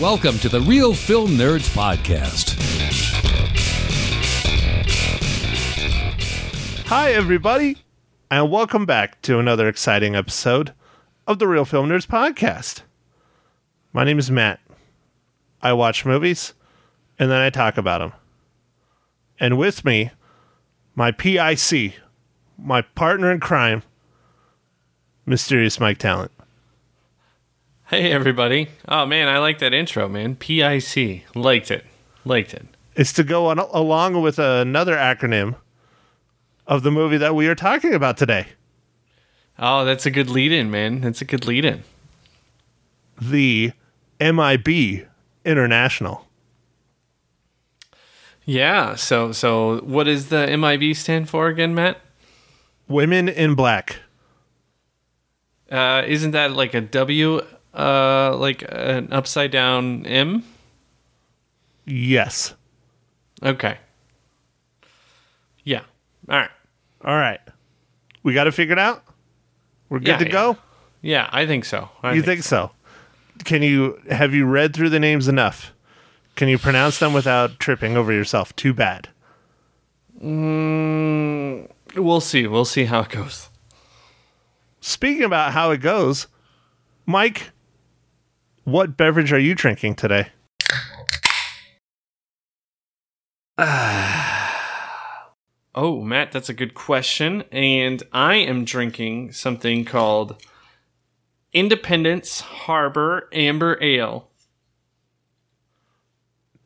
Welcome to the Real Film Nerds Podcast. Hi, everybody, and welcome back to another exciting episode of the Real Film Nerds Podcast. My name is Matt. I watch movies and then I talk about them. And with me, my PIC, my partner in crime, Mysterious Mike Talent. Hey everybody! Oh man, I like that intro, man. PIC, liked it, liked it. It's to go on along with another acronym of the movie that we are talking about today. Oh, that's a good lead-in, man. That's a good lead-in. The MIB International. Yeah. So, so what does the MIB stand for again, Matt? Women in Black. Uh, isn't that like a W? Uh, like an upside down M? Yes. Okay. Yeah. All right. All right. We got it out. We're good Yeah, to yeah. go. Yeah, I think so. I you think so? Can you have you read through the names enough? Can you pronounce them without tripping over yourself? Too bad. Mm, we'll see. We'll see how it goes. Speaking about how it goes, Mike, what beverage are you drinking today? Oh, Matt, that's a good question. And I am drinking something called Independence Harbor Amber Ale.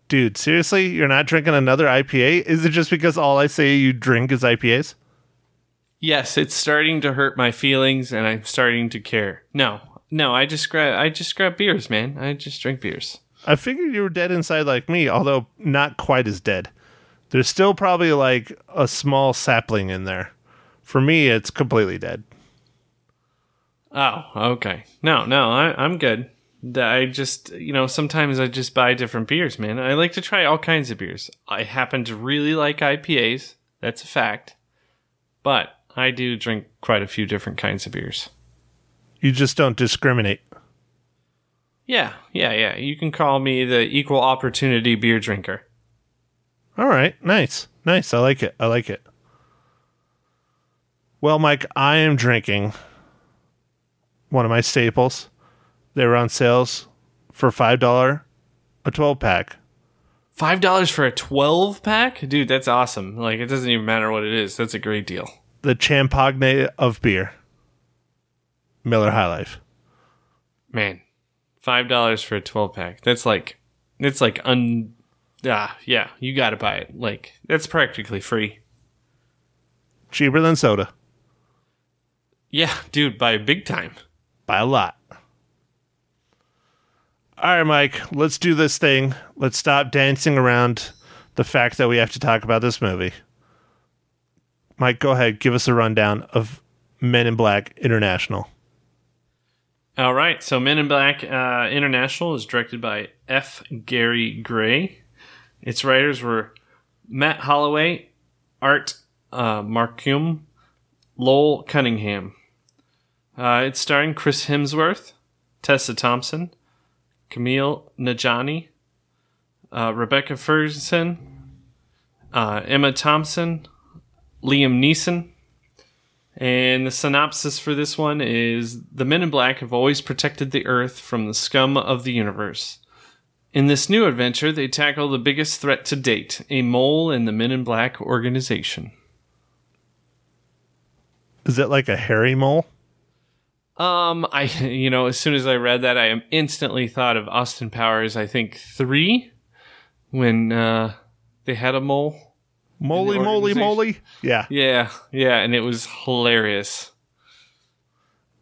Dude, seriously, you're not drinking another IPA? Is it just because all I say you drink is IPAs? Yes, it's starting to hurt my feelings and I'm starting to care. No. No, I just grab I just grab beers, man. I just drink beers. I figured you were dead inside like me, although not quite as dead. There's still probably like a small sapling in there. For me, it's completely dead. Oh, okay. No, no, I, I'm good. I just, you know, sometimes I just buy different beers, man. I like to try all kinds of beers. I happen to really like IPAs. That's a fact. But I do drink quite a few different kinds of beers. You just don't discriminate. Yeah, yeah, yeah. You can call me the equal opportunity beer drinker. All right, nice. Nice. I like it. I like it. Well, Mike, I am drinking one of my staples. They were on sales for $5 a 12 pack. Five dollars for a twelve pack, dude. That's awesome. Like it doesn't even matter what it is. That's a great deal. The Champagne of beer. Miller High Life. Man, five dollars for a twelve pack. That's like, it's like un. Ah, yeah, you got to buy it. Like that's practically free. Cheaper than soda. Yeah, dude, by big time. By a lot. All right, Mike, let's do this thing. Let's stop dancing around the fact that we have to talk about this movie. Mike, go ahead. Give us a rundown of Men in Black International. All right, so Men in Black uh, International is directed by F. Gary Gray. Its writers were Matt Holloway, Art uh, Marcum, Lowell Cunningham. Uh, it's starring Chris Hemsworth, Tessa Thompson, Kumail Nanjiani, uh, Rebecca Ferguson, uh, Emma Thompson, Liam Neeson. And the synopsis for this one is The Men in Black have always protected the Earth from the scum of the universe. In this new adventure, they tackle the biggest threat to date a mole in the Men in Black organization. Is it like a hairy mole? Um, I, you know, as soon as I read that, I instantly thought of Austin Powers, I think three, when, uh, they had a mole. Moly, moly, moly. Yeah. Yeah, yeah, and it was hilarious.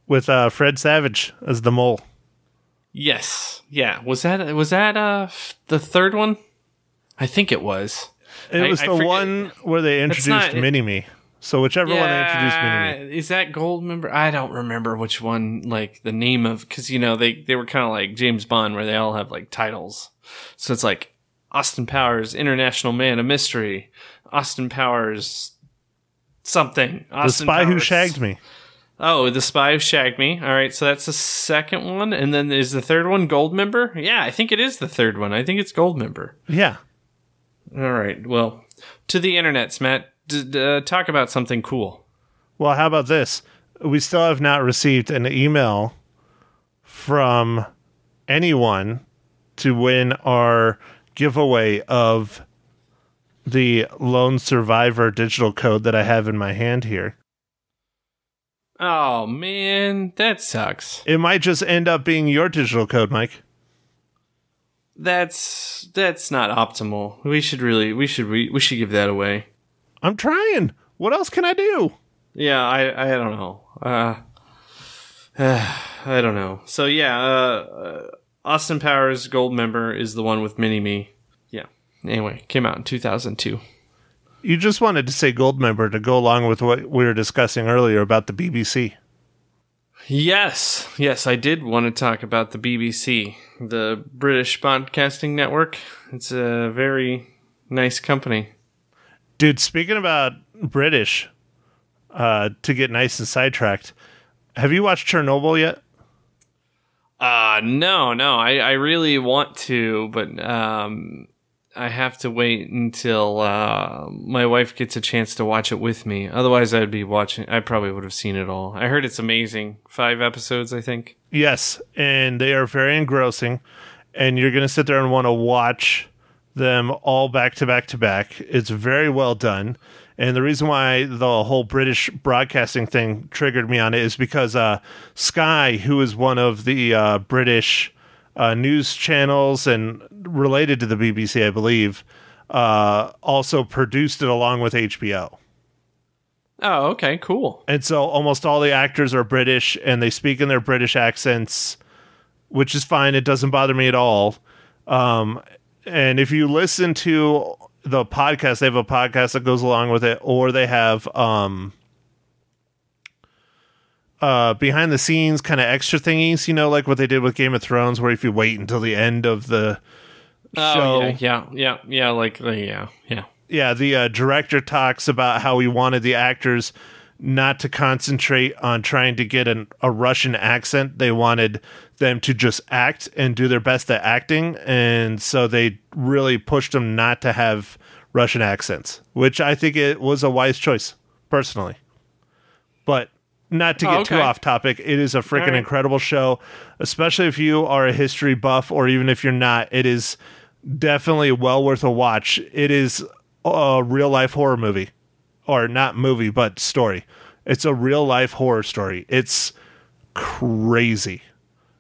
With uh, Fred Savage as the mole. Yes, yeah. Was that was that uh the third one? I think it was. It I- was the one where they introduced not- Mini Me. So whichever one they introduced Mini Me. is that Goldmember? I don't remember which one. Like the name of because you know they they were kind of like James Bond where they all have like titles. So it's like Austin Powers, International Man of Mystery, Austin Powers, something. The Austin Spy Who Shagged Me. Oh, The Spy Who Shagged Me. All right, so that's the second one. And then is the third one Goldmember? Yeah, I think it is the third one. I think it's Goldmember. Yeah. All right, well, to the internets, Matt. D- d- uh, talk about something cool. Well, how about this? We still have not received an email from anyone to win our giveaway of the Lone Survivor digital code that I have in my hand here. Oh, man, that sucks. It might just end up being your digital code, Mike. That's that's not optimal. We should really we should we, we should give that away. I'm trying. What else can I do? Yeah, I I don't know. Uh, I don't know. So yeah, uh, uh, Austin Powers Goldmember is the one with Mini Me. Yeah. Anyway, came out in 2002. You just wanted to say gold member to go along with what we were discussing earlier about the BBC. Yes, yes, I did want to talk about the BBC, the British Broadcasting Network. It's a very nice company. Dude, speaking about British, uh, to get nice and sidetracked, have you watched Chernobyl yet? Uh no, no, I, I really want to, but um I have to wait until uh, my wife gets a chance to watch it with me. Otherwise, I'd be watching. I probably would have seen it all. I heard it's amazing. Five episodes, I think. Yes, and they are very engrossing, and you're going to sit there and want to watch them all back to back to back. It's very well done. And the reason why the whole British broadcasting thing triggered me on it is because uh, Sky, who is one of the uh, British uh, news channels and related to the BBC, I believe, uh, also produced it along with HBO. Oh, okay, cool. And so almost all the actors are British and they speak in their British accents, which is fine. It doesn't bother me at all. Um, and if you listen to the podcast, they have a podcast that goes along with it, or they have um, uh, behind the scenes kind of extra thingies, you know, like what they did with Game of Thrones, where if you wait until the end of the Oh, show, yeah, yeah, yeah, yeah, like, yeah, yeah. yeah, the uh, director talks about how he wanted the actors not to concentrate on trying to get an, a Russian accent. They wanted them to just act and do their best at acting. And so they really pushed them not to have Russian accents, which I think it was a wise choice, personally. But not to get Oh, too off topic, it is a freaking right. incredible show, especially if you are a history buff or even if you're not. It is definitely well worth a watch. It is a real life horror movie, or not movie, but story. It's a real life horror story. It's crazy.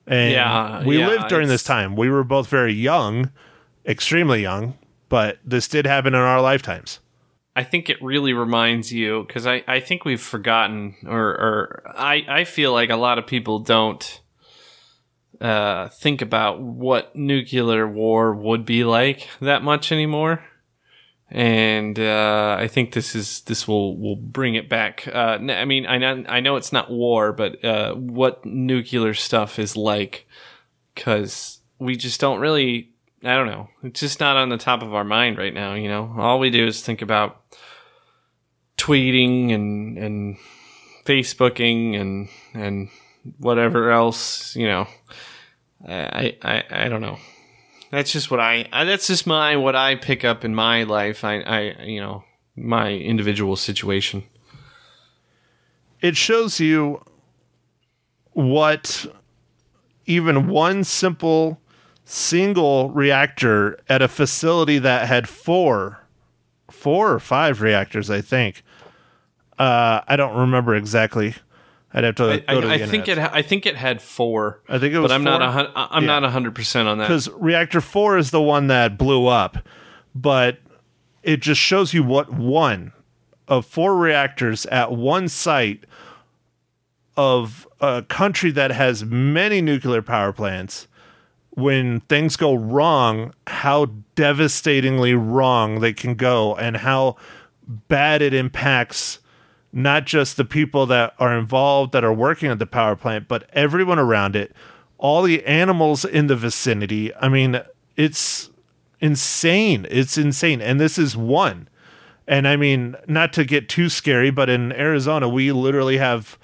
And Yeah, we yeah, lived during this time. We were both very young, extremely young, but this did happen in our lifetimes. I think it really reminds you because I, I think we've forgotten or, or I, I feel like a lot of people don't uh, think about what nuclear war would be like that much anymore. And uh, I think this is this will will bring it back. Uh, I mean, I know I know it's not war, but uh, what nuclear stuff is like, because we just don't really I don't know. It's just not on the top of our mind right now, you know. All we do is think about tweeting and and Facebooking and and whatever else, you know. I I I don't know. That's just what I, that's just my what I pick up in my life. I I you know, my individual situation. it shows you what even one simple single reactor at a facility that had four four or five reactors i think uh i don't remember exactly i'd have to I, go to the I, I think it I think it had 4. I think it was But I'm not four? a hun- I'm Yeah. not 100% on that. because reactor 4 is the one that blew up but it just shows you what one of four reactors at one site of a country that has many nuclear power plants when things go wrong how devastatingly wrong they can go and how bad it impacts not just the people that are involved that are working at the power plant, but everyone around it, all the animals in the vicinity. I mean, it's insane. It's insane. And this is one. And I mean, not to get too scary, but in Arizona, we literally have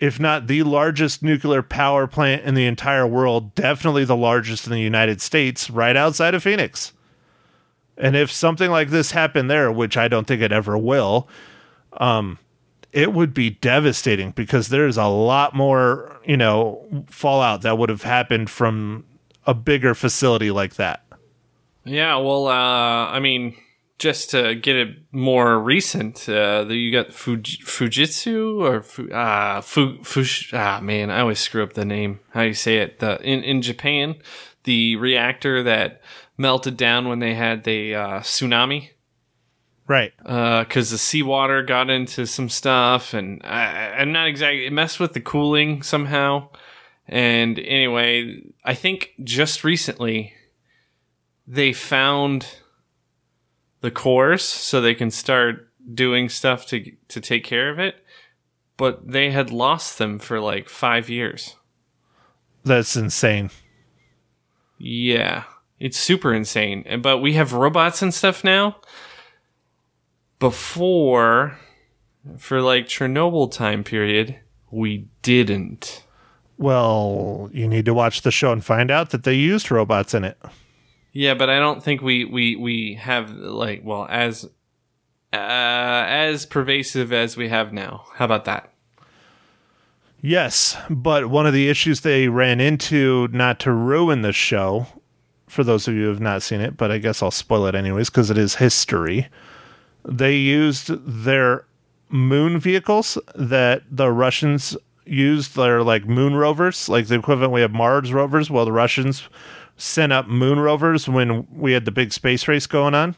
if not the largest nuclear power plant in the entire world, definitely the largest in the United States, right outside of Phoenix. And if something like this happened there, which I don't think it ever will, um, it would be devastating because there's a lot more, you know, fallout that would have happened from a bigger facility like that. Yeah, well, uh, I mean, just to get it more recent, uh, you got Fuj- Fujitsu or uh, Fu- Fush- ah man, I always screw up the name. How you say it? The in in Japan, the reactor that melted down when they had the uh, tsunami Right. Uh, because the seawater got into some stuff, and I, I'm not exactly it messed with the cooling somehow. And anyway, I think just recently they found the cores so they can start doing stuff to to take care of it, but they had lost them for like five years. That's insane. Yeah, it's super insane. And- But we have robots and stuff now. Before, for like Chernobyl time period, we didn't. Well, you need to watch the show and find out that they used robots in it. Yeah, but I don't think we we we have like well as uh, as pervasive as we have now. How about that? Yes, but one of the issues they ran into, not to ruin the show, for those of you who have not seen it, but I guess I'll spoil it anyways because it is history. They used their moon vehicles that the Russians used, their like moon rovers, like the equivalent we have Mars rovers. Well, the Russians sent up moon rovers when we had the big space race going on.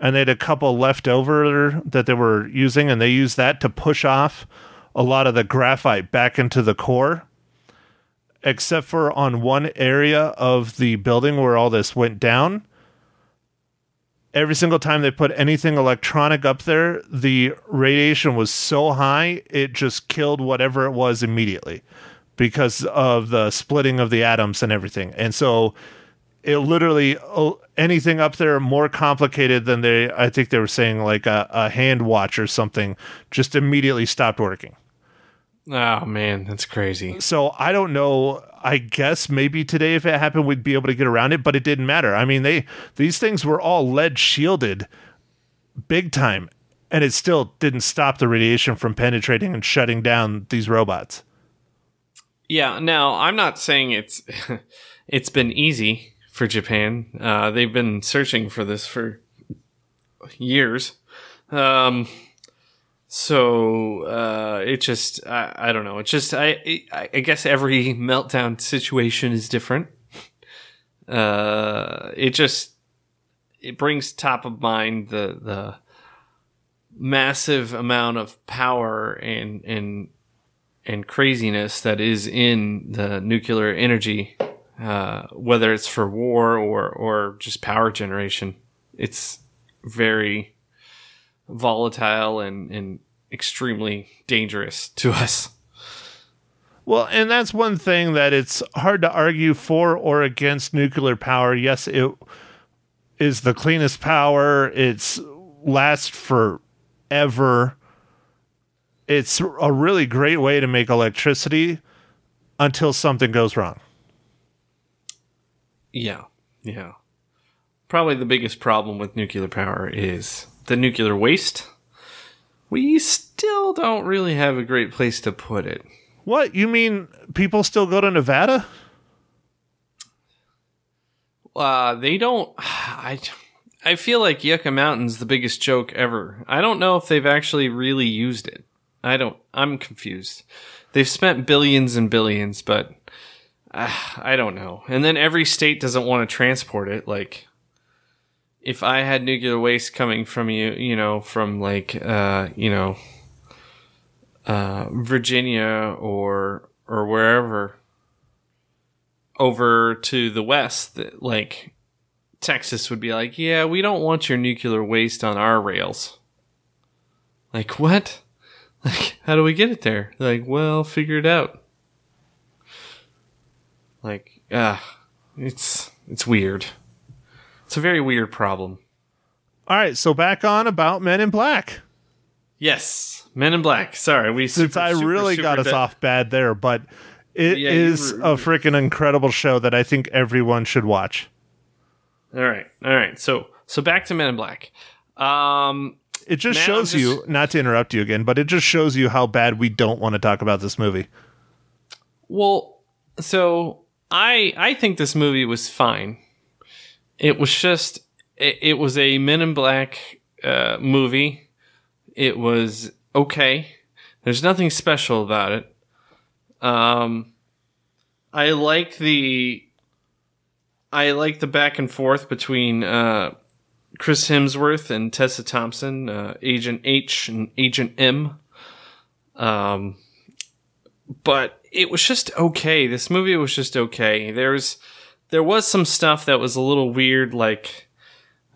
And they had a couple left over that they were using, and they used that to push off a lot of the graphite back into the core, except for on one area of the building where all this went down. Every single time they put anything electronic up there, the radiation was so high, it just killed whatever it was immediately because of the splitting of the atoms and everything. And so it literally uh, anything up there more complicated than they I think they were saying like a, a hand watch or something just immediately stopped working. Oh man, that's crazy. So I don't know. I guess maybe today, if it happened, we'd be able to get around it, but it didn't matter. I mean, they these things were all lead shielded, big time, and it still didn't stop the radiation from penetrating and shutting down these robots. Yeah. Now I'm not saying it's it's been easy for Japan. Uh, they've been searching for this for years. Um, so uh, it just I, I don't know. It's just I I I guess every meltdown situation is different. Uh, it just it brings top of mind the the massive amount of power and and and craziness that is in the nuclear energy, uh, whether it's for war or or just power generation. It's very volatile and, and extremely dangerous to us. Well, and that's one thing that it's hard to argue for or against nuclear power. Yes, it is the cleanest power. It's lasts forever. It's a really great way to make electricity until something goes wrong. Yeah, yeah. Probably the biggest problem with nuclear power is the nuclear waste. We still don't really have a great place to put it. What? You mean people still go to Nevada? Uh, they don't. I, I feel like Yucca Mountain's the biggest joke ever. I don't know if they've actually really used it. I don't. I'm confused. They've spent billions and billions, but uh, I don't know. And then every state doesn't want to transport it. Like, if I had nuclear waste coming from you, you know, from like, uh, you know, uh, Virginia or or wherever over to the west, that, like Texas would be like, yeah, we don't want your nuclear waste on our rails. Like what? Like how do we get it there? Like, well, figure it out. Like, ah, it's it's weird. It's a very weird problem. All right, so back on about Men in Black. Yes. Men in Black. Sorry, we Since super, I really super got us off bad there, but it Yeah, is were- a freaking incredible show that I think everyone should watch. All right, all right. So so back to Men in Black. Um, It just shows just- you, not to interrupt you again, but it just shows you how bad we don't want to talk about this movie. Well, so I I think this movie was fine. It was just it, it was a Men in Black uh, movie. It was okay. There's nothing special about it. Um, I like the I like the back and forth between uh, Chris Hemsworth and Tessa Thompson, uh, Agent H and Agent M. Um, but it was just okay. This movie was just okay. There's there was some stuff that was a little weird. Like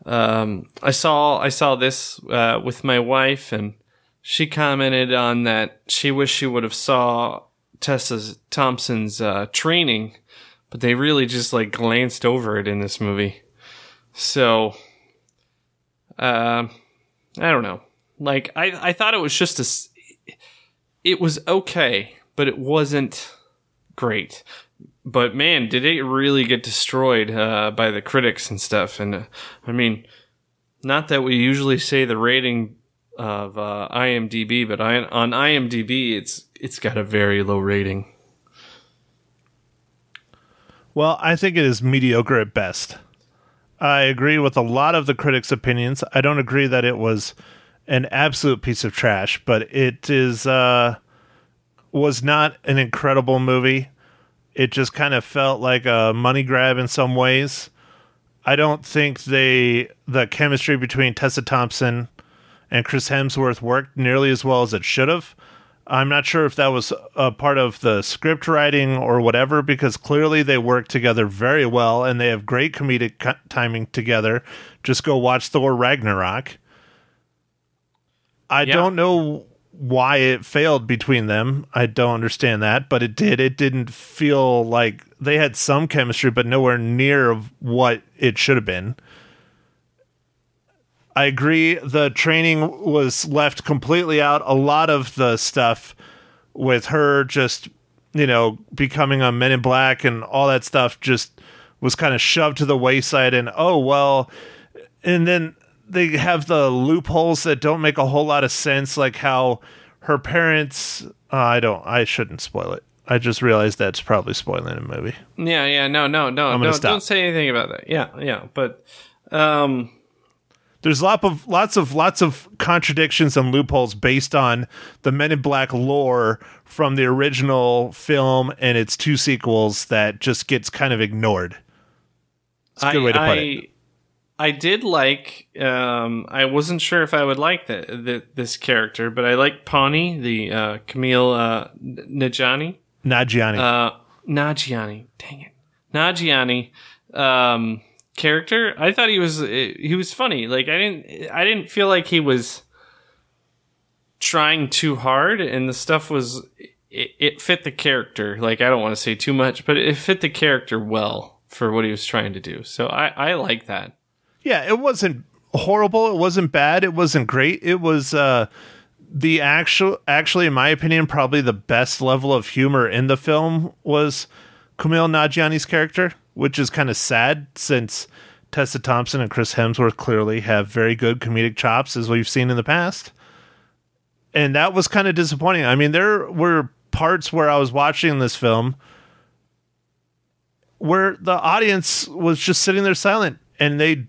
um, I saw I saw this uh, with my wife, and she commented on that she wished she would have saw Tessa Thompson's uh, training, but they really just like glanced over it in this movie. So, um, I don't know. Like I I thought it was just a. It was okay, but it wasn't great. But man, did it really get destroyed uh, by the critics and stuff? And uh, I mean, not that we usually say the rating of uh, IMDb, but I, on IMDb, it's it's got a very low rating. Well, I think it is mediocre at best. I agree with a lot of the critics' opinions. I don't agree that it was an absolute piece of trash, but it is uh was not an incredible movie. It just kind of felt like a money grab in some ways. I don't think they the chemistry between Tessa Thompson and Chris Hemsworth worked nearly as well as it should have. I'm not sure if that was a part of the script writing or whatever, because clearly they work together very well and they have great comedic co- timing together. Just go watch Thor Ragnarok. I Yeah. don't know why it failed between them. I don't understand that, but it did. It didn't feel like they had some chemistry, but nowhere near of what it should have been. I agree. The training was left completely out. A lot of the stuff with her just, you know, becoming a Men in Black and all that stuff just was kind of shoved to the wayside. And oh, well, and then they have the loopholes that don't make a whole lot of sense, like how her parents. Uh, I don't. I shouldn't spoil it. I just realized that's probably spoiling a movie. Yeah, yeah, no, no, no, I'm no. stop. Don't say anything about that. Yeah, yeah, but um, There's lot of lots of lots of contradictions and loopholes based on the Men in Black lore from the original film and its two sequels that just gets kind of ignored. It's a good I, way to put I, it. I did like. Um, I wasn't sure if I would like the, the, this character, but I like Pawny, the uh, Kumail uh, Najani. Nagiani. Uh, Nagiani. Dang it, Nagiani. Um, character. I thought he was he was funny. Like I didn't I didn't feel like he was trying too hard, and the stuff was it, it fit the character. Like I don't want to say too much, but it fit the character well for what he was trying to do. So I I like that. Yeah, it wasn't horrible. It wasn't bad. It wasn't great. It was uh, the actual, actually, in my opinion, probably the best level of humor in the film was Kumail Nanjiani's character, which is kind of sad since Tessa Thompson and Chris Hemsworth clearly have very good comedic chops, as we've seen in the past. And that was kind of disappointing. I mean, there were parts where I was watching this film where the audience was just sitting there silent and they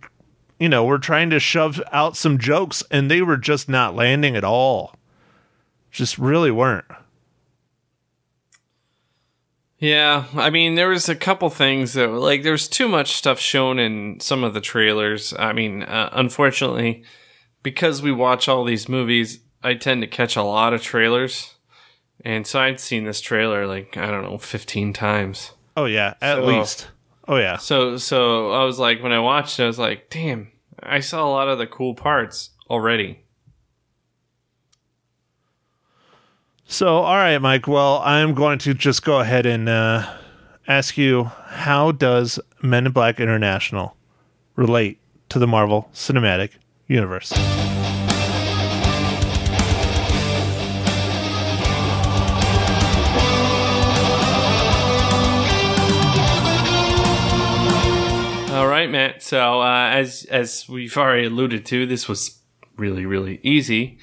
you know were trying to shove out some jokes and they were just not landing at all just really weren't Yeah, I mean, there was a couple things that like there's too much stuff shown in some of the trailers. I mean, uh, unfortunately, because we watch all these movies, I tend to catch a lot of trailers, and so I'd seen this trailer like I don't know, fifteen times. oh yeah at So- least oh yeah So, so I was like, when I watched it, I was like, damn, I saw a lot of the cool parts already. so all right mike well i'm going to just go ahead and uh, ask you how does men in black international relate to the marvel cinematic universe right, Matt. So uh, as as we've already alluded to, this was really really easy.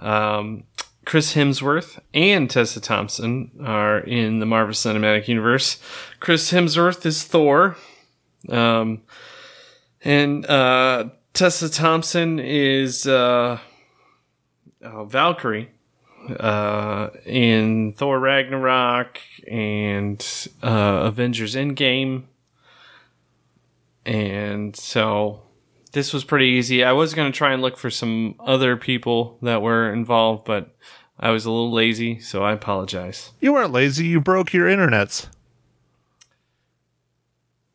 Um, Chris Hemsworth and Tessa Thompson are in the Marvel Cinematic Universe. Chris Hemsworth is Thor, um, and uh, Tessa Thompson is uh, uh, Valkyrie uh, in Thor Ragnarok and uh, Avengers Endgame. And so this was pretty easy. I was going to try and look for some other people that were involved, but I was a little lazy, so I apologize. You weren't lazy. You broke your internets.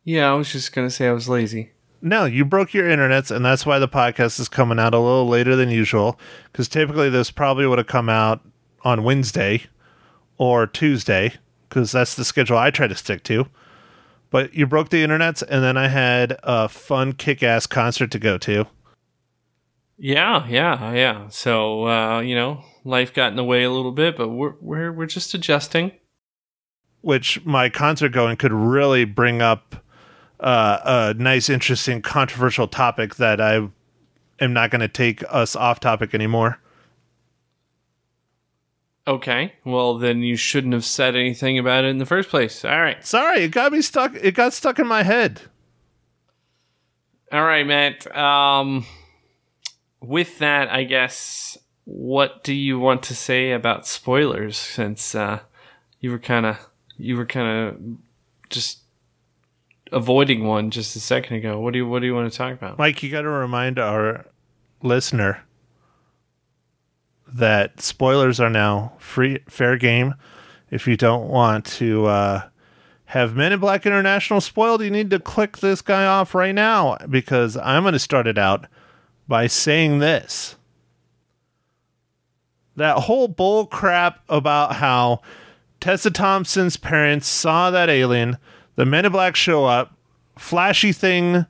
Yeah, I was just going to say I was lazy. No, you broke your internets, and that's why the podcast is coming out a little later than usual. Because typically this probably would have come out on Wednesday or Tuesday, because that's the schedule I try to stick to. But you broke the internets, and then I had a fun kick ass concert to go to. Yeah, yeah, yeah. So uh, you know, life got in the way a little bit, but we're we're we're just adjusting. Which my concert going could really bring up uh, a nice, interesting, controversial topic that I am not going to take us off topic anymore. Okay, well then you shouldn't have said anything about it in the first place. All right, Sorry, it got me stuck. It got stuck in my head. all right, Matt. Um, with that, I guess, what do you want to say about spoilers? Since uh, you were kind of you were kind of just avoiding one just a second ago. What do you what do you want to talk about? Mike, you got to remind our listener that spoilers are now free, fair game. If you don't want to uh, have Men in Black International spoiled, you need to click this guy off right now because I'm going to start it out by saying this. That whole bull crap about how Tessa Thompson's parents saw that alien, the Men in Black show up, flashy thing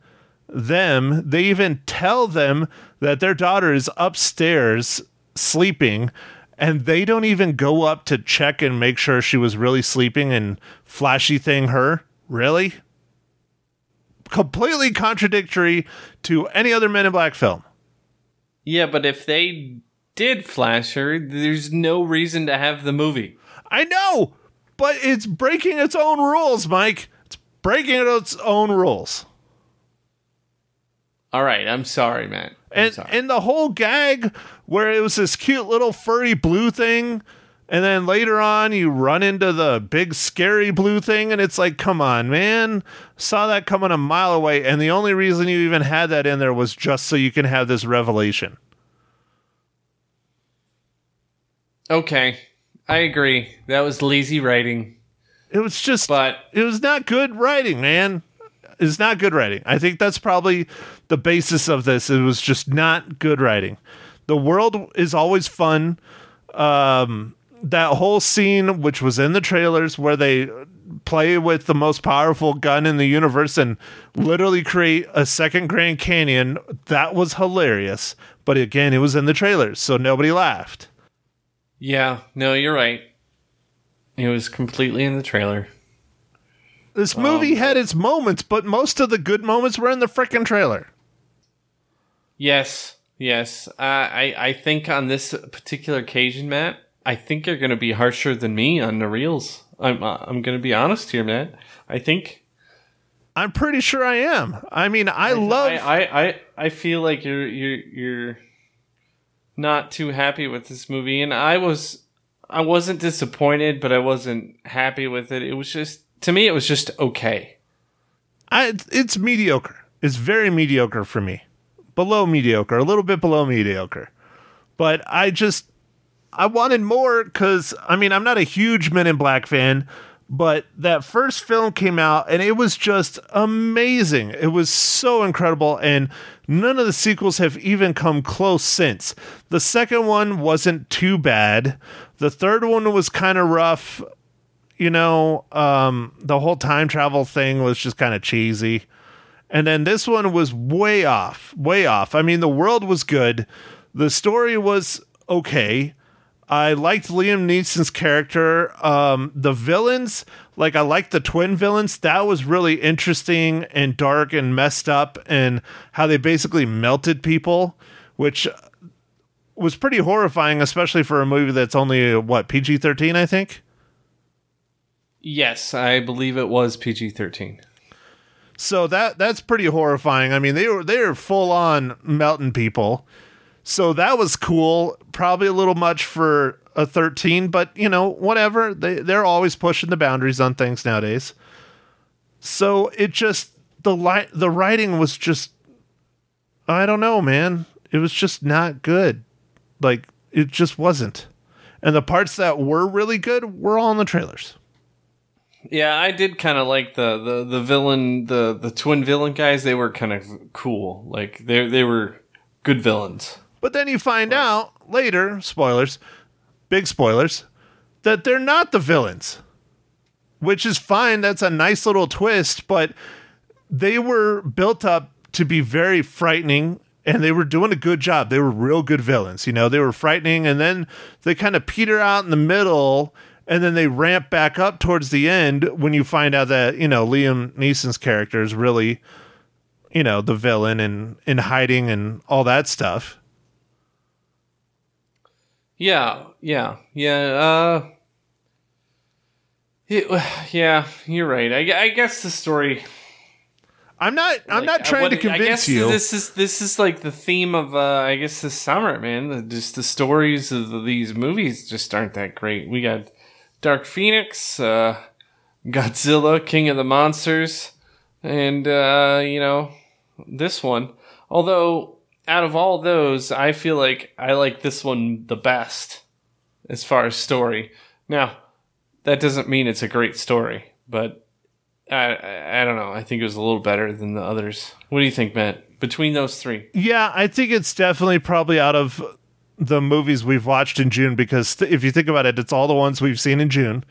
them. They even tell them that their daughter is upstairs sleeping, and they don't even go up to check and make sure she was really sleeping and flashy thing her. Really? Completely contradictory to any other Men in Black film. Yeah, but if they did flash her, there's no reason to have the movie. I know, but it's breaking its own rules, Mike. It's breaking its own rules. All right, I'm sorry, man. I'm and sorry. and the whole gag where it was this cute little furry blue thing and then later on you run into the big scary blue thing and it's like come on man saw that coming a mile away and the only reason you even had that in there was just so you can have this revelation okay, I agree. That was lazy writing, it was just but it was not good writing man it's not good writing i think that's probably the basis of this it was just not good writing. The world is always fun. Um that whole scene which was in the trailers where they play with the most powerful gun in the universe and literally create a second grand canyon that was hilarious. But again it was in the trailers so nobody laughed. Yeah, no, you're right. It was completely in the trailer. this movie had its moments but most of the good moments were in the freaking trailer Yes, yes. Uh, I I think on this particular occasion, Matt, I think you're going to be harsher than me on the reels. I'm uh, I'm going to be honest here, Matt. I think i'm pretty sure i am i mean i, love I, I, I, I feel like you're you're you're not too happy with this movie, and I was I wasn't disappointed, but I wasn't happy with it. It was just to me, it was just okay. I, it's mediocre. It's very mediocre for me. Below mediocre, a little bit below mediocre. But I just I wanted more cuz I mean, I'm not a huge Men in Black fan, but that first film came out and it was just amazing. It was so incredible and none of the sequels have even come close since. The second one wasn't too bad. The third one was kind of rough you know, um, the whole time travel thing was just kind of cheesy. And then this one was way off, way off. I mean, the world was good, the story was okay. I liked Liam Neeson's character. Um, the villains, like I liked the twin villains. That was really interesting and dark and messed up, and how they basically melted people, which was pretty horrifying, especially for a movie that's only what PG thirteen, I think. Yes, I believe it was PG thirteen. So that that's pretty horrifying. I mean, they were they were full on melting people. So that was cool. Probably a little much for a 13, but you know, whatever. They they're always pushing the boundaries on things nowadays. So it just the li- the writing was just I don't know, man. It was just not good. Like it just wasn't. And the parts that were really good were all in the trailers. Yeah, I did kind of like the, the the villain, the the twin villain guys. They were kind of cool. Like they they were good villains. But then you find out later, spoilers, big spoilers, that they're not the villains. Which is fine. That's a nice little twist, but they were built up to be very frightening and they were doing a good job. They were real good villains. You know, they were frightening and then they kind of peter out in the middle and then they ramp back up towards the end when you find out that, you know, Liam Neeson's character is really, you know, the villain and in hiding and all that stuff. Yeah, yeah, yeah. Uh, it, yeah, you're right. I, I guess the story. I'm not. I'm like, not trying what- to convince I guess you. This is this is like the theme of uh, I guess this summer, man. The, just the stories of these movies just aren't that great. We got Dark Phoenix, uh, Godzilla, King of the Monsters, and uh, you know this one. Although out of all those, I feel like I like this one the best as far as story. Now, that doesn't mean it's a great story, but I, I I don't know. I think it was a little better than the others. What do you think, Matt? Between those three, yeah, I think it's definitely probably out of the movies we've watched in June because th- if you think about it, it's all the ones we've seen in June.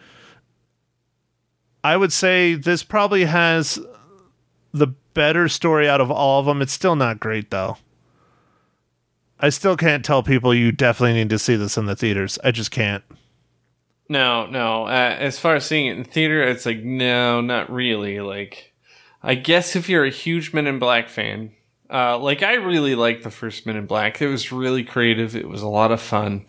I would say this probably has the better story out of all of them. It's still not great though. I still can't tell people you definitely need to see this in the theaters. I just can't. no, no. Uh, as far as seeing it in theater, it's like no, not really. Like, I guess if you're a huge Men in Black fan, uh, like I really liked the first Men in Black. It was really creative. It was a lot of fun.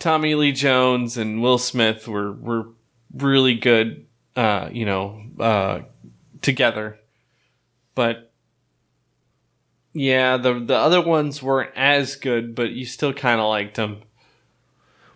Tommy Lee Jones and Will Smith were were really good. Uh, you know, uh, together, but yeah, the the other ones weren't as good, but you still kind of liked them.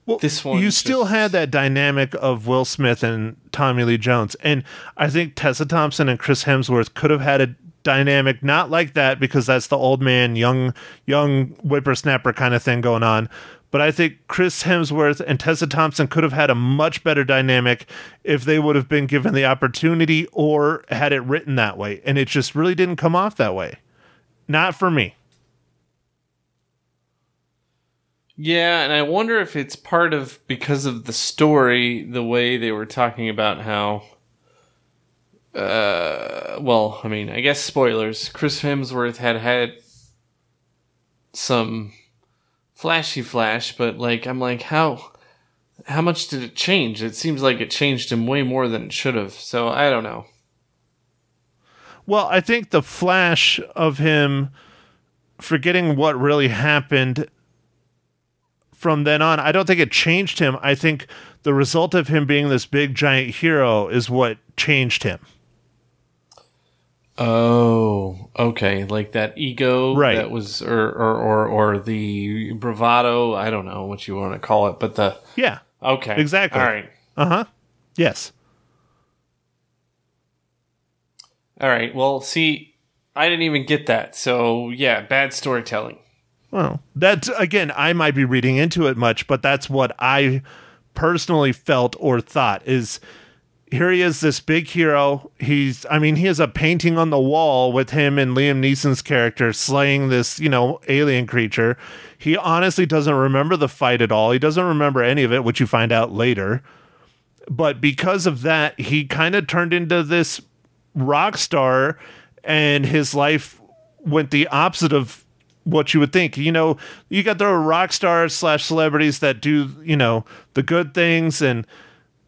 Well, This one you still had that dynamic of Will Smith and Tommy Lee Jones, and I think Tessa Thompson and Chris Hemsworth could have had a dynamic not like that because that's the old man, young young whippersnapper kind of thing going on. But I think Chris Hemsworth and Tessa Thompson could have had a much better dynamic if they would have been given the opportunity or had it written that way. And it just really didn't come off that way. Not for me. Yeah, and I wonder if it's part of because of the story, the way they were talking about how. Uh, well, I mean, I guess spoilers. Chris Hemsworth had had some flashy flash, but like, I'm like, how, how much did it change? It seems like it changed him way more than it should have. So I don't know. Well, I think the flash of him forgetting what really happened from then on, I don't think it changed him. I think the result of him being this big giant hero is what changed him. Oh, okay. Like that ego, Right. That was, or or or, or the bravado. I don't know what you want to call it, but the Yeah. okay, Exactly. All right, Uh huh. Yes. all right. Well, see, I didn't even get that. So yeah, bad storytelling. Well, that's again, I might be reading into it much, but that's what I personally felt or thought is here he is, this big hero. He's, I mean, he has a painting on the wall with him and Liam Neeson's character slaying this, you know, alien creature. He honestly doesn't remember the fight at all. He doesn't remember any of it, which you find out later. But because of that, he kind of turned into this rock star and his life went the opposite of what you would think. You know, you got the rock stars slash celebrities that do, you know, the good things and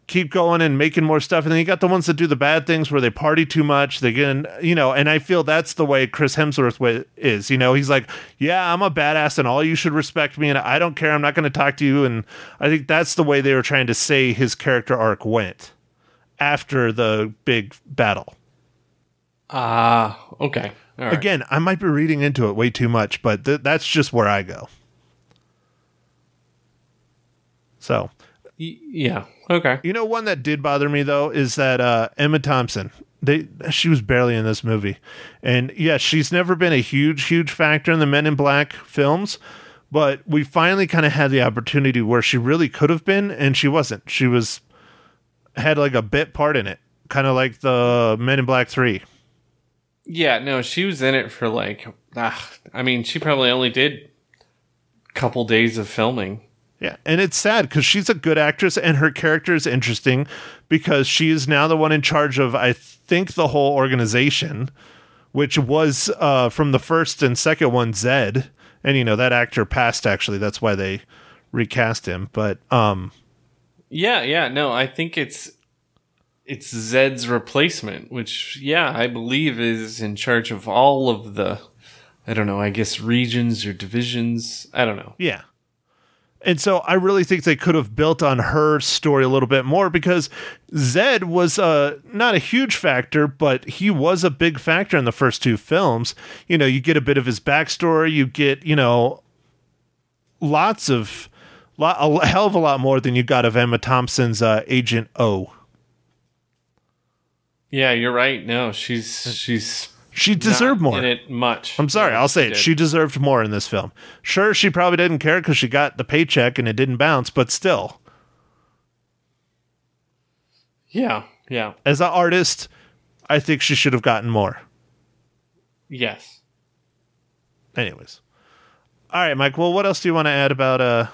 keep going and making more stuff. And then you got the ones that do the bad things where they party too much. They get, in, you know, and I feel that's the way Chris Hemsworth is. You know, he's like, yeah, I'm a badass and all you should respect me and I don't care. I'm not going to talk to you. And I think that's the way they were trying to say his character arc went after the big battle. Ah, okay. All right. Again, I might be reading into it way too much, but th- that's just where I go. So, Y- yeah. Okay. you know, one that did bother me though is that uh, Emma Thompson. They she was barely in this movie, and yes, she's never been a huge, huge factor in the Men in Black films. But we finally kind of had the opportunity where she really could have been, and she wasn't. She was had like a bit part in it, kind of like the Men in Black Three. Yeah, no, she was in it for like, ah, I mean, she probably only did a couple days of filming. Yeah, and it's sad because she's a good actress and her character is interesting because she is now the one in charge of, I think, the whole organization, which was uh, from the first and second one, Zed. And, you know, that actor passed actually. That's why they recast him. But, um, Yeah, yeah, no, I think it's it's Zed's replacement, which yeah, I believe is in charge of all of the I don't know, I guess regions or divisions. I don't know. yeah. And so I really think they could have built on her story a little bit more because Zed was uh, not a huge factor, but he was a big factor in the first two films. You know, you get a bit of his backstory, you get, you know, lots of, lot, a hell of a lot more than you got of Emma Thompson's uh, Agent O. Yeah, you're right. No, she's she's She deserved more. in it much. I'm sorry, Yeah, I'll say it. did. She deserved more in this film. Sure, she probably didn't care because she got the paycheck and it didn't bounce, but still. Yeah, yeah. as an artist, I think she should have gotten more. Yes. Anyways. All right, Mike. Well, what else do you want to add about uh,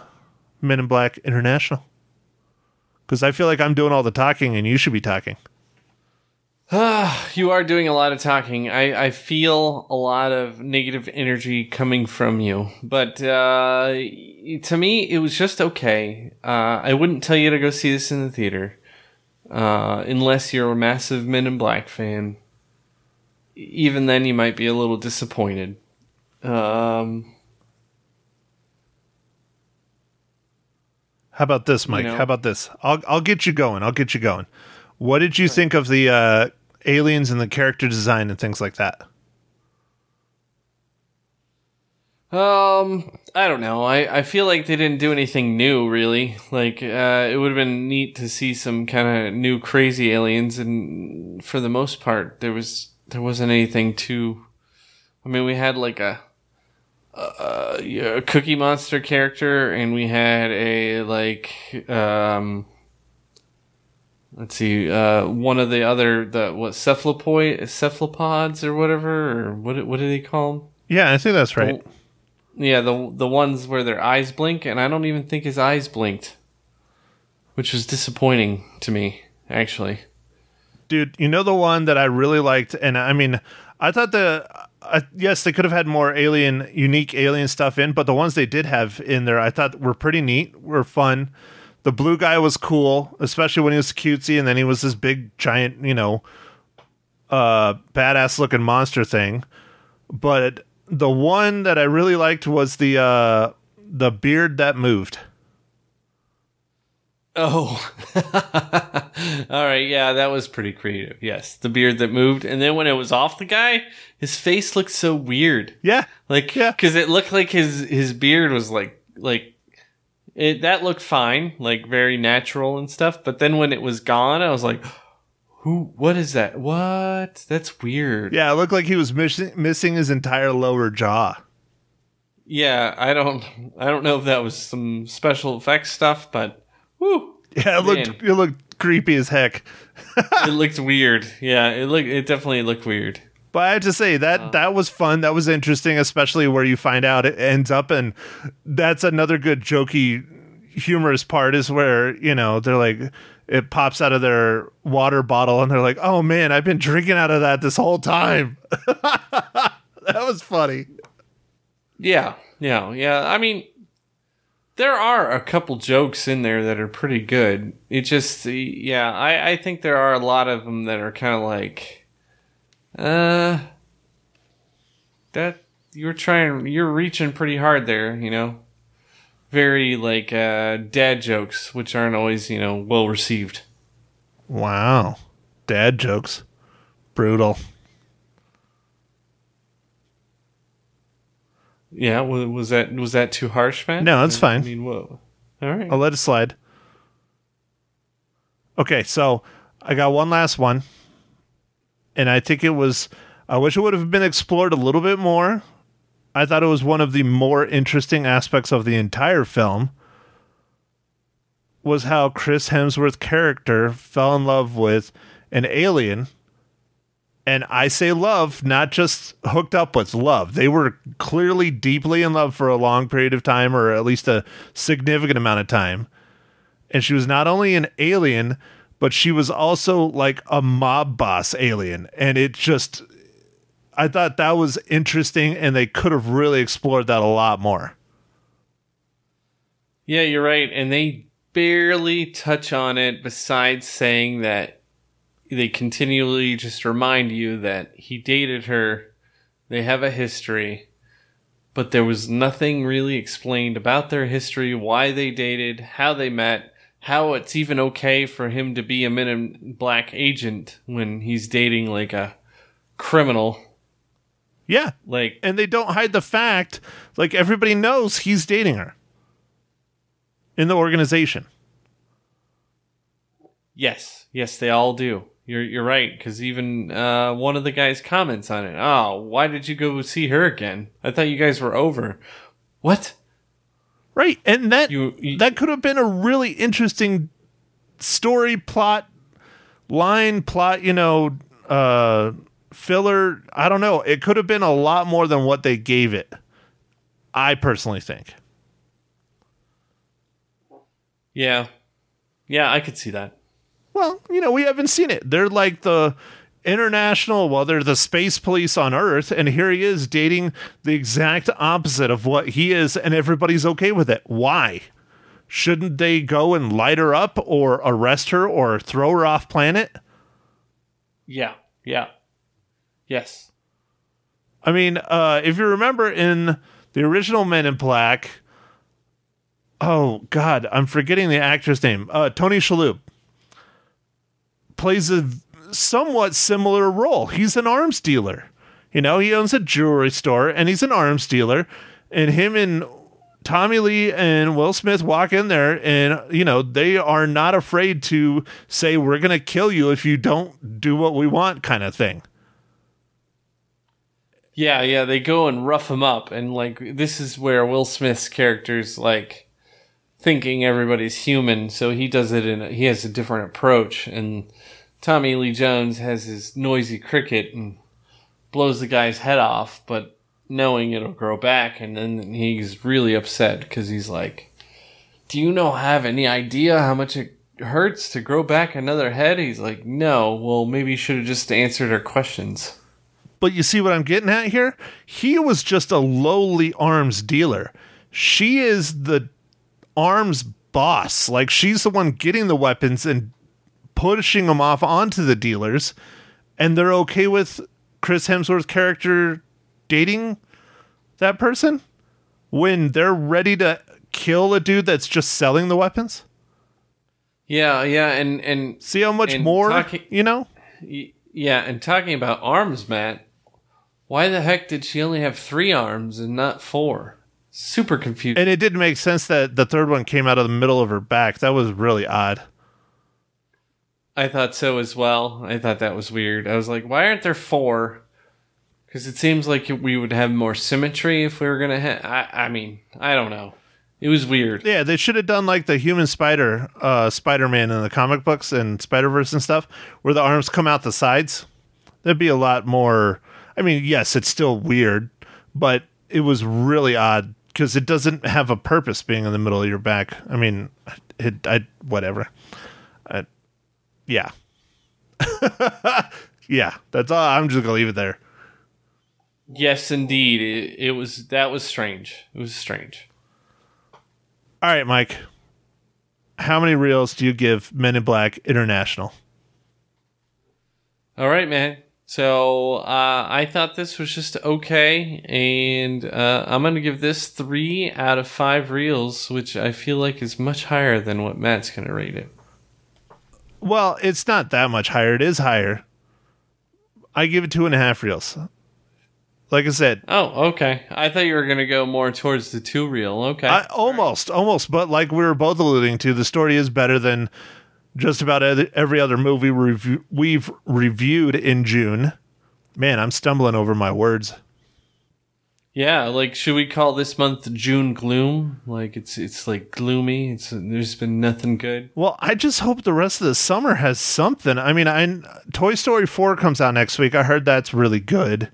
Men in Black International? Because I feel like I'm doing all the talking and you should be talking. You are doing a lot of talking. I, I feel a lot of negative energy coming from you. But uh, to me, it was just okay. Uh, I wouldn't tell you to go see this in the theater uh, unless you're a massive Men in Black fan. Even then, you might be a little disappointed. Um, How about this, Mike? know. How about this? I'll I'll get you going. I'll get you going. What did you think of the uh, aliens and the character design and things like that? Um, I don't know. I, I feel like they didn't do anything new, really. Like, uh, it would have been neat to see some kind of new crazy aliens, and for the most part, there was there wasn't anything too. I mean, we had like a a, a Cookie Monster character, and we had a like um. Let's see, uh, one of the other the what cephalopod cephalopods or whatever, or what what do they call them? Yeah, I think that's right. Yeah, the the ones where their eyes blink, and I don't even think his eyes blinked, which was disappointing to me, actually. dude you know the one that i really liked and i mean i thought the uh, yes they could have had more alien unique alien stuff in but the ones they did have in there i thought were pretty neat were fun the blue guy was cool especially when he was cutesy and then he was this big giant you know uh badass looking monster thing but the one that i really liked was the uh the beard that moved Oh, all right, yeah, that was pretty creative. Yes, the beard that moved, and then when it was off the guy, his face looked so weird. yeah Like, Yeah. because it looked like his his beard was like like it that looked fine, like very natural and stuff. But then when it was gone, I was like, who? What is that? What? That's weird. yeah it looked like he was missing missing his entire lower jaw Yeah, I don't I don't know if that was some special effects stuff, but whoo, Yeah, it looked it looked creepy as heck. it looked weird. Yeah, it looked it definitely looked weird. But I have to say that uh. that was fun. That was interesting, especially where you find out it ends up, and that's another good jokey, humorous part is where you know they're like it pops out of their water bottle, and they're like, "Oh man, I've been drinking out of that this whole time." that was funny. Yeah, yeah, yeah. I mean, there are a couple jokes in there that are pretty good. It just, yeah, I, I think there are a lot of them that are kind of like, uh, that you're trying, you're reaching pretty hard there, you know. Very like uh, dad jokes, which aren't always, you know, well received. Wow. Dad jokes. Brutal. Yeah, was, that was that too harsh, man? No, that's fine. I mean, whoa. All right. I'll let it slide. Okay, so I got one last one. And I think it was I wish it would have been explored a little bit more. I thought it was one of the more interesting aspects of the entire film was how Chris Hemsworth's character fell in love with an alien. And I say love, not just hooked up with love. They were clearly deeply in love for a long period of time, or at least a significant amount of time. And she was not only an alien, but she was also like a mob boss alien. And it just, I thought that was interesting, and they could have really explored that a lot more. Yeah, you're right. And they barely touch on it besides saying that they continually just remind you that he dated her, they have a history, but there was nothing really explained about their history, why they dated, how they met, how it's even okay for him to be a Men in Black agent when he's dating like a criminal. Yeah. Like, And they don't hide the fact, like, everybody knows he's dating her in the organization. yes, yes, they all do. You're you're right because even uh, one of the guys comments on it. Oh, why did you go see her again? I thought you guys were over. What? Right. And that You- you- that could have been a really interesting story plot line plot, you know, uh filler, I don't know. It could have been a lot more than what they gave it. I personally think. Yeah, yeah, I could see that. Well, you know, we haven't seen it. They're like the international, well, they're the space police on Earth, and here he is dating the exact opposite of what he is, and everybody's okay with it. Why? Shouldn't they go and light her up or arrest her or throw her off planet? Yeah, yeah, yes. I mean, uh, if you remember in the original Men in Black, oh God, I'm forgetting the actor's name. Uh, Tony Shalhoub plays a somewhat similar role. He's an arms dealer. You know, he owns a jewelry store and he's an arms dealer. And him and Tommy Lee and Will Smith walk in there and, you know, they are not afraid to say, we're going to kill you if you don't do what we want, kind of thing. Yeah, yeah, they go and rough him up, and like this is where Will Smith's character's like thinking everybody's human, so he does it in a, he has a different approach, and Tommy Lee Jones has his noisy cricket and blows the guy's head off, but knowing it'll grow back, and then he's really upset because he's like, "Do you know have any idea how much it hurts to grow back another head?" He's like, "No, well maybe you should have just answered our questions." But you see what I'm getting at here? He was just a lowly arms dealer. She is the arms boss. Like she's the one getting the weapons and pushing them off onto the dealers. And they're okay with Chris Hemsworth's character dating that person when they're ready to kill a dude that's just selling the weapons. Yeah, yeah, and and See how much more, talking- you know? Yeah, and talking about arms, Matt, why the heck did she only have three arms and not four? Super confused. And it didn't make sense that the third one came out of the middle of her back. That was really odd. I thought so as well. I thought that was weird. I was like, why aren't there four? Because it seems like we would have more symmetry if we were gonna. Ha- I, I mean, I don't know. It was weird. Yeah, they should have done like the human spider, uh, Spider Man in the comic books and Spider Verse and stuff, where the arms come out the sides. That'd be a lot more. I mean, yes, it's still weird, but it was really odd because it doesn't have a purpose being in the middle of your back. I mean, it, I whatever. I, yeah, yeah. That's all. I'm just gonna leave it there. Yes, indeed. It, it was that was strange. It was strange. All right, Mike. How many reels do you give Men in Black International? All right, man. So uh, I thought this was just okay, and uh, I'm gonna give this three out of five reels, which I feel like is much higher than what Matt's gonna rate it. Well, it's not that much higher. It is higher. I give it two and a half reels. Like I said, Oh, okay. I thought you were gonna go more towards the two reel. Okay. I, almost, almost, but like we were both alluding to, the story is better than just about every other movie we've reviewed in June. Man, I'm stumbling over my words. Yeah, like should we call this month June gloom? Like it's it's like gloomy. It's there's been nothing good. Well, I just hope the rest of the summer has something. I mean, I Toy Story 4 comes out next week. I heard that's really good.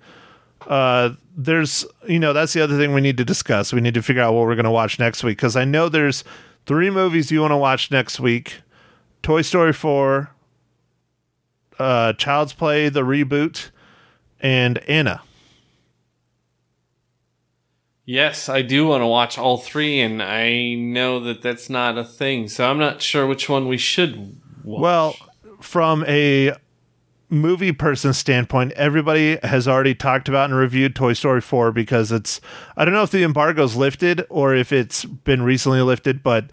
Uh there's, you know, that's the other thing we need to discuss. We need to figure out what we're going to watch next week cuz I know there's three movies you want to watch next week. Toy Story 4, uh Child's Play the reboot, and Anna. Yes, I do want to watch all three, and I know that that's not a thing, so I'm not sure which one we should watch. Well, from a movie person standpoint, everybody has already talked about and reviewed Toy Story 4 because it's I don't know if the embargo's lifted or if it's been recently lifted, but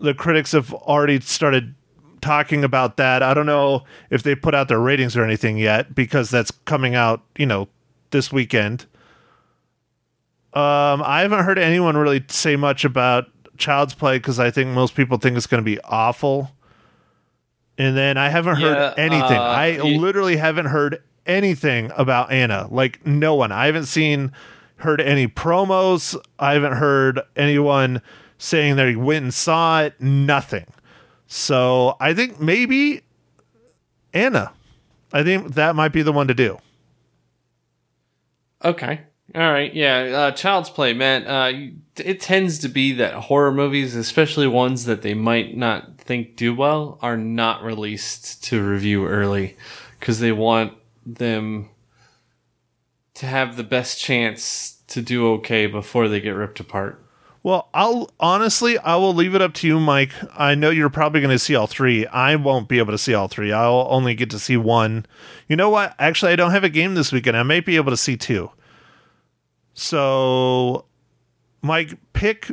the critics have already started talking about that. I don't know if they put out their ratings or anything yet because that's coming out, you know, this weekend. Um, I haven't heard anyone really say much about Child's Play because I think most people think it's going to be awful. And then I haven't heard Yeah, anything. uh, I y- literally haven't heard anything about Anna. Like no one. I haven't seen heard any promos. I haven't heard anyone saying they went and saw it. Nothing. So I think maybe Anna. I think that might be the one to do. Okay. All right. Yeah. Uh, Child's Play, man. Uh, it tends to be that horror movies, especially ones that they might not think do well, are not released to review early because they want them to have the best chance to do okay before they get ripped apart. Well, I'll honestly, I will leave it up to you, Mike. I know you're probably going to see all three. I won't be able to see all three. I'll only get to see one. You know what? Actually, I don't have a game this weekend. I might be able to see two. So, Mike, pick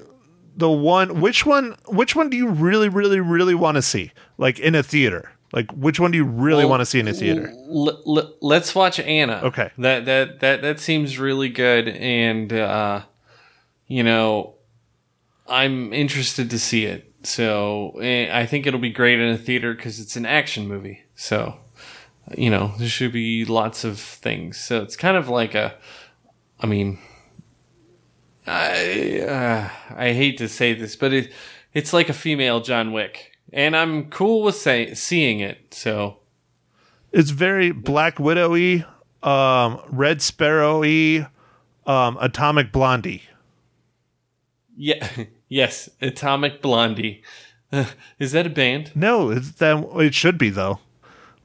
the one. Which one? Which one do you really, really, really want to see? Like in a theater? Like which one do you really Well, want to see in a theater? L- l- let's watch Anna. Okay. That that that that seems really good, and uh, you know, I'm interested to see it. So eh, I think it'll be great in a theater because it's an action movie. So you know, there should be lots of things. So it's kind of like a, I mean, I uh, I hate to say this, but it it's like a female John Wick, and I'm cool with say, seeing it. So. It's very Black Widowy, um, Red Sparrowy, um, Atomic Blondie. Yeah. Yes. Atomic Blondie. Is that a band? No, it's that it should be though.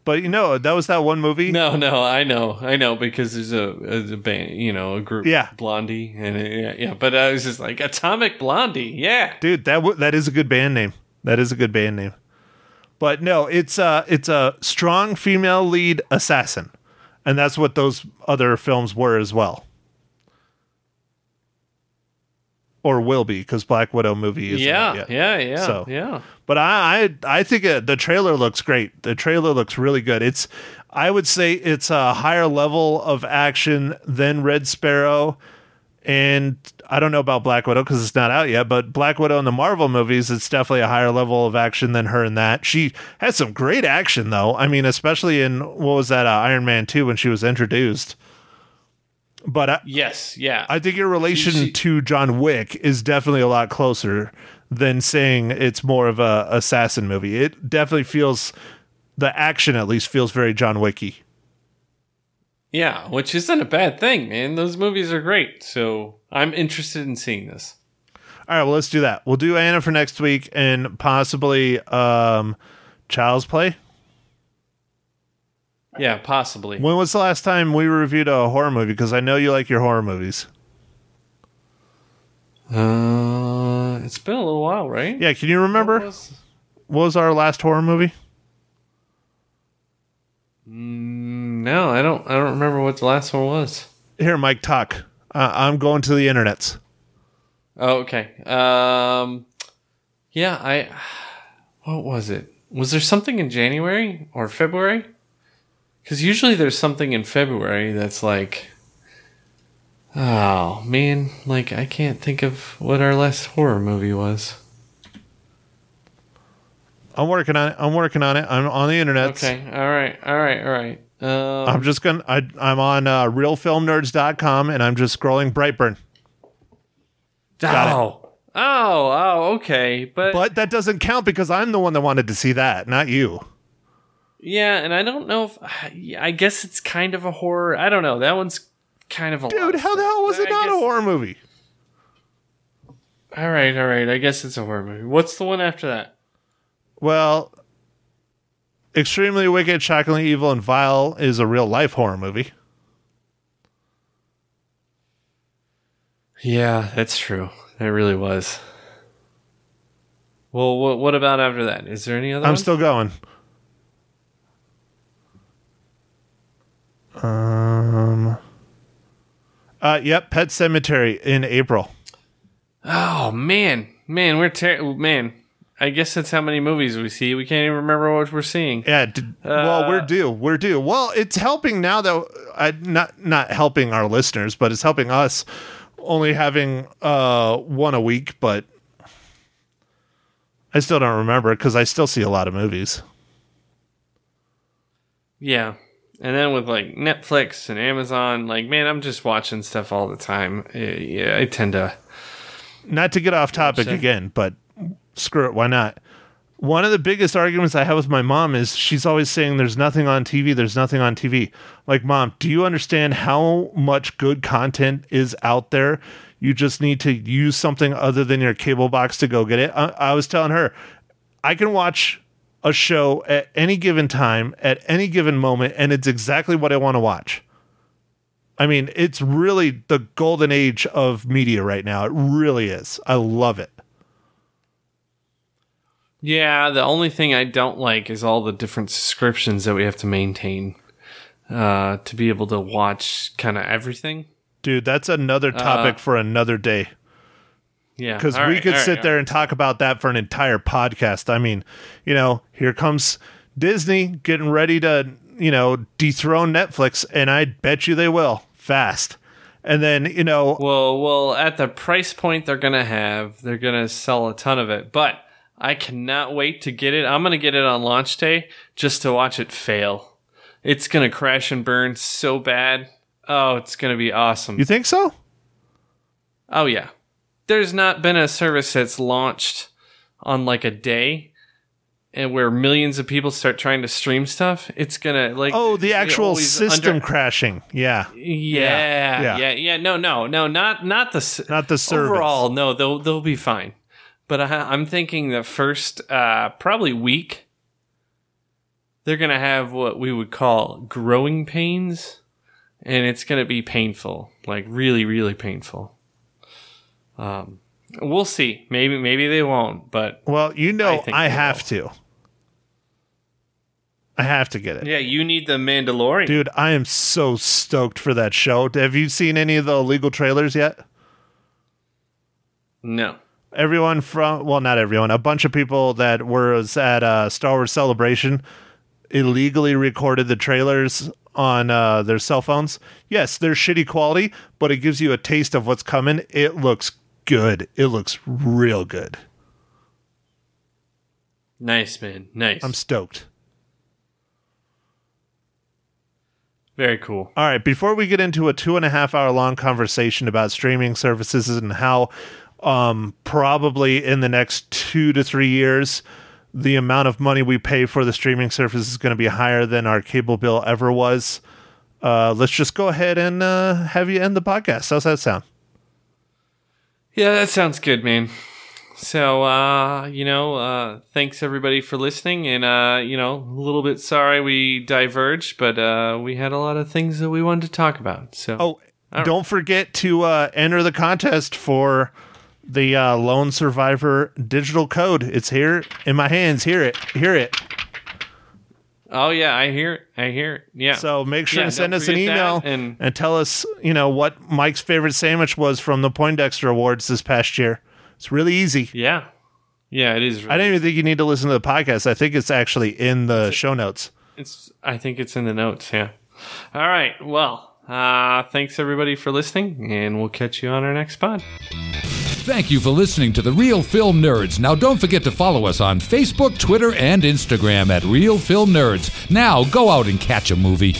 But you know, that was that one movie. No, no. I know. I know because there's a, a band. You know, a group. Yeah. Blondie. And it, yeah, yeah. But I was just like Atomic Blondie. Yeah. Dude, that w- that is a good band name. That is a good band name. But no, it's a it's a strong female lead assassin, and that's what those other films were as well, or will be because Black Widow movie is Yeah, yeah. Yeah. So- yeah. But I I, I think uh the trailer looks great. The trailer looks really good. It's I would say it's a higher level of action than Red Sparrow, and I don't know about Black Widow because it's not out yet. But Black Widow in the Marvel movies, it's definitely a higher level of action than her in that. She had some great action though. I mean, especially in what was that uh, Iron Man two when she was introduced. But I, Yes. Yeah. I think your relation She- she- to John Wick is definitely a lot closer than saying it's more of a assassin movie. It definitely feels the action at least feels very John Wicky. yeah. Which isn't a bad thing, man. Those movies are great. So I'm interested in seeing this. All right, well let's do that. We'll do Anna for next week and possibly um Child's Play. Yeah, possibly. When was the last time we reviewed a horror movie? Because I know you like your horror movies. Uh, it's been a little while, right? Yeah, can you remember What was- what was our last horror movie? No, I don't. I don't remember what the last one was. Here, Mike, talk. Uh, I'm going to the internets. Oh, okay. Um, yeah, I. What was it? Was there something in January or February? Because usually there's something in February that's like. Oh man, like I can't think of what our last horror movie was. I'm working on it. I'm working on it. I'm on the internet. Okay, all right, all right, all right. Um, I'm just gonna. I, I'm on uh, realfilmnerds.com and I'm just scrolling Brightburn. got it. oh, oh, oh, okay, but, But that doesn't count because I'm the one that wanted to see that, not you. Yeah, and I don't know if I guess it's kind of a horror. I don't know. That one's kind of a Dude, how the hell was it I not a horror movie? All right, all right. I guess it's a horror movie. What's the one after that? Well, Extremely Wicked, Shockingly Evil, and Vile is a real life horror movie. Yeah, that's true. It really was. Well, what, what about after that? Is there any other? I'm one? still going. Um. Uh, yep, Pet Sematary in April. Oh man, man, we're ter- man. I guess that's how many movies we see. We can't even remember what we're seeing. Yeah. D- well, Uh, we're due. We're due. Well, it's helping now that I not not helping our listeners, but it's helping us. Only having uh one a week, but I still don't remember because I still see a lot of movies. Yeah, and then with like Netflix and Amazon, like man, I'm just watching stuff all the time. Yeah, I tend to. not to get off topic again, but screw it, why not? One of the biggest arguments I have with my mom is she's always saying there's nothing on TV, there's nothing on TV. Like, mom, do you understand how much good content is out there? You just need to use something other than your cable box to go get it. I, I was telling her, I can watch a show at any given time, at any given moment, and it's exactly what I want to watch. I mean, it's really the golden age of media right now. It really is. I love it. Yeah, the only thing I don't like is all the different subscriptions that we have to maintain uh, to be able to watch kind of everything. Dude, that's another topic for another day. Yeah, Because we right, could sit all there right. and talk about that for an entire podcast. I mean, you know, here comes Disney getting ready to, you know, dethrone Netflix, and I bet you they will fast. And then, you know, Well, well, at the price point they're gonna have, they're gonna sell a ton of it. But I cannot wait to get it. I'm gonna get it on launch day just to watch it fail. It's gonna crash and burn so bad. Oh, it's gonna be awesome. you think so? Oh yeah. There's not been a service that's launched on like a day and where millions of people start trying to stream stuff. It's gonna like Oh, the actual system under- crashing. Yeah. yeah, Yeah. yeah, yeah, No, no, no, not not the s- Not the service. overall. No, they'll they'll be fine. But I, I'm thinking the first uh, probably week they're gonna have what we would call growing pains, and it's gonna be painful, like really, really painful. Um, we'll see. Maybe maybe they won't, but Well, you know, I, they have to. I have to get it. yeah, you need the Mandalorian. Dude, I am so stoked for that show. Have you seen any of the illegal trailers yet? No. Everyone from well, not everyone, a bunch of people that was at uh, Star Wars Celebration illegally recorded the trailers on uh, their cell phones. Yes, they're shitty quality, but it gives you a taste of what's coming. It looks good. It looks real good. Nice man. Nice. I'm stoked. Very cool. All right, before we get into a two and a half hour long conversation about streaming services and how um, probably in the next two to three years, the amount of money we pay for the streaming service is going to be higher than our cable bill ever was. Uh, let's just go ahead and uh, have you end the podcast. How's that sound? Yeah, that sounds good, man. So, uh, you know, uh, thanks everybody for listening. And, uh, you know, a little bit sorry we diverged, but uh, we had a lot of things that we wanted to talk about. So, Oh, don't forget to uh, enter the contest for the uh, Lone Survivor digital code. It's here in my hands. Hear it. Hear it. Oh, yeah, I hear it. I hear it. Yeah. So make sure Yeah, to send us an email and- and, tell us, you know, what Mike's favorite sandwich was from the Poindexter Awards this past year. It's really easy. yeah. Yeah, it is. I don't even think you need to listen to the podcast. I think it's actually in the show notes. It's. I think it's in the notes. Yeah. All right. Well, uh, thanks everybody for listening, and we'll catch you on our next pod. Thank you for listening to The Real Film Nerds. Now, don't forget to follow us on Facebook, Twitter, and Instagram at Real Film Nerds. Now, go out and catch a movie.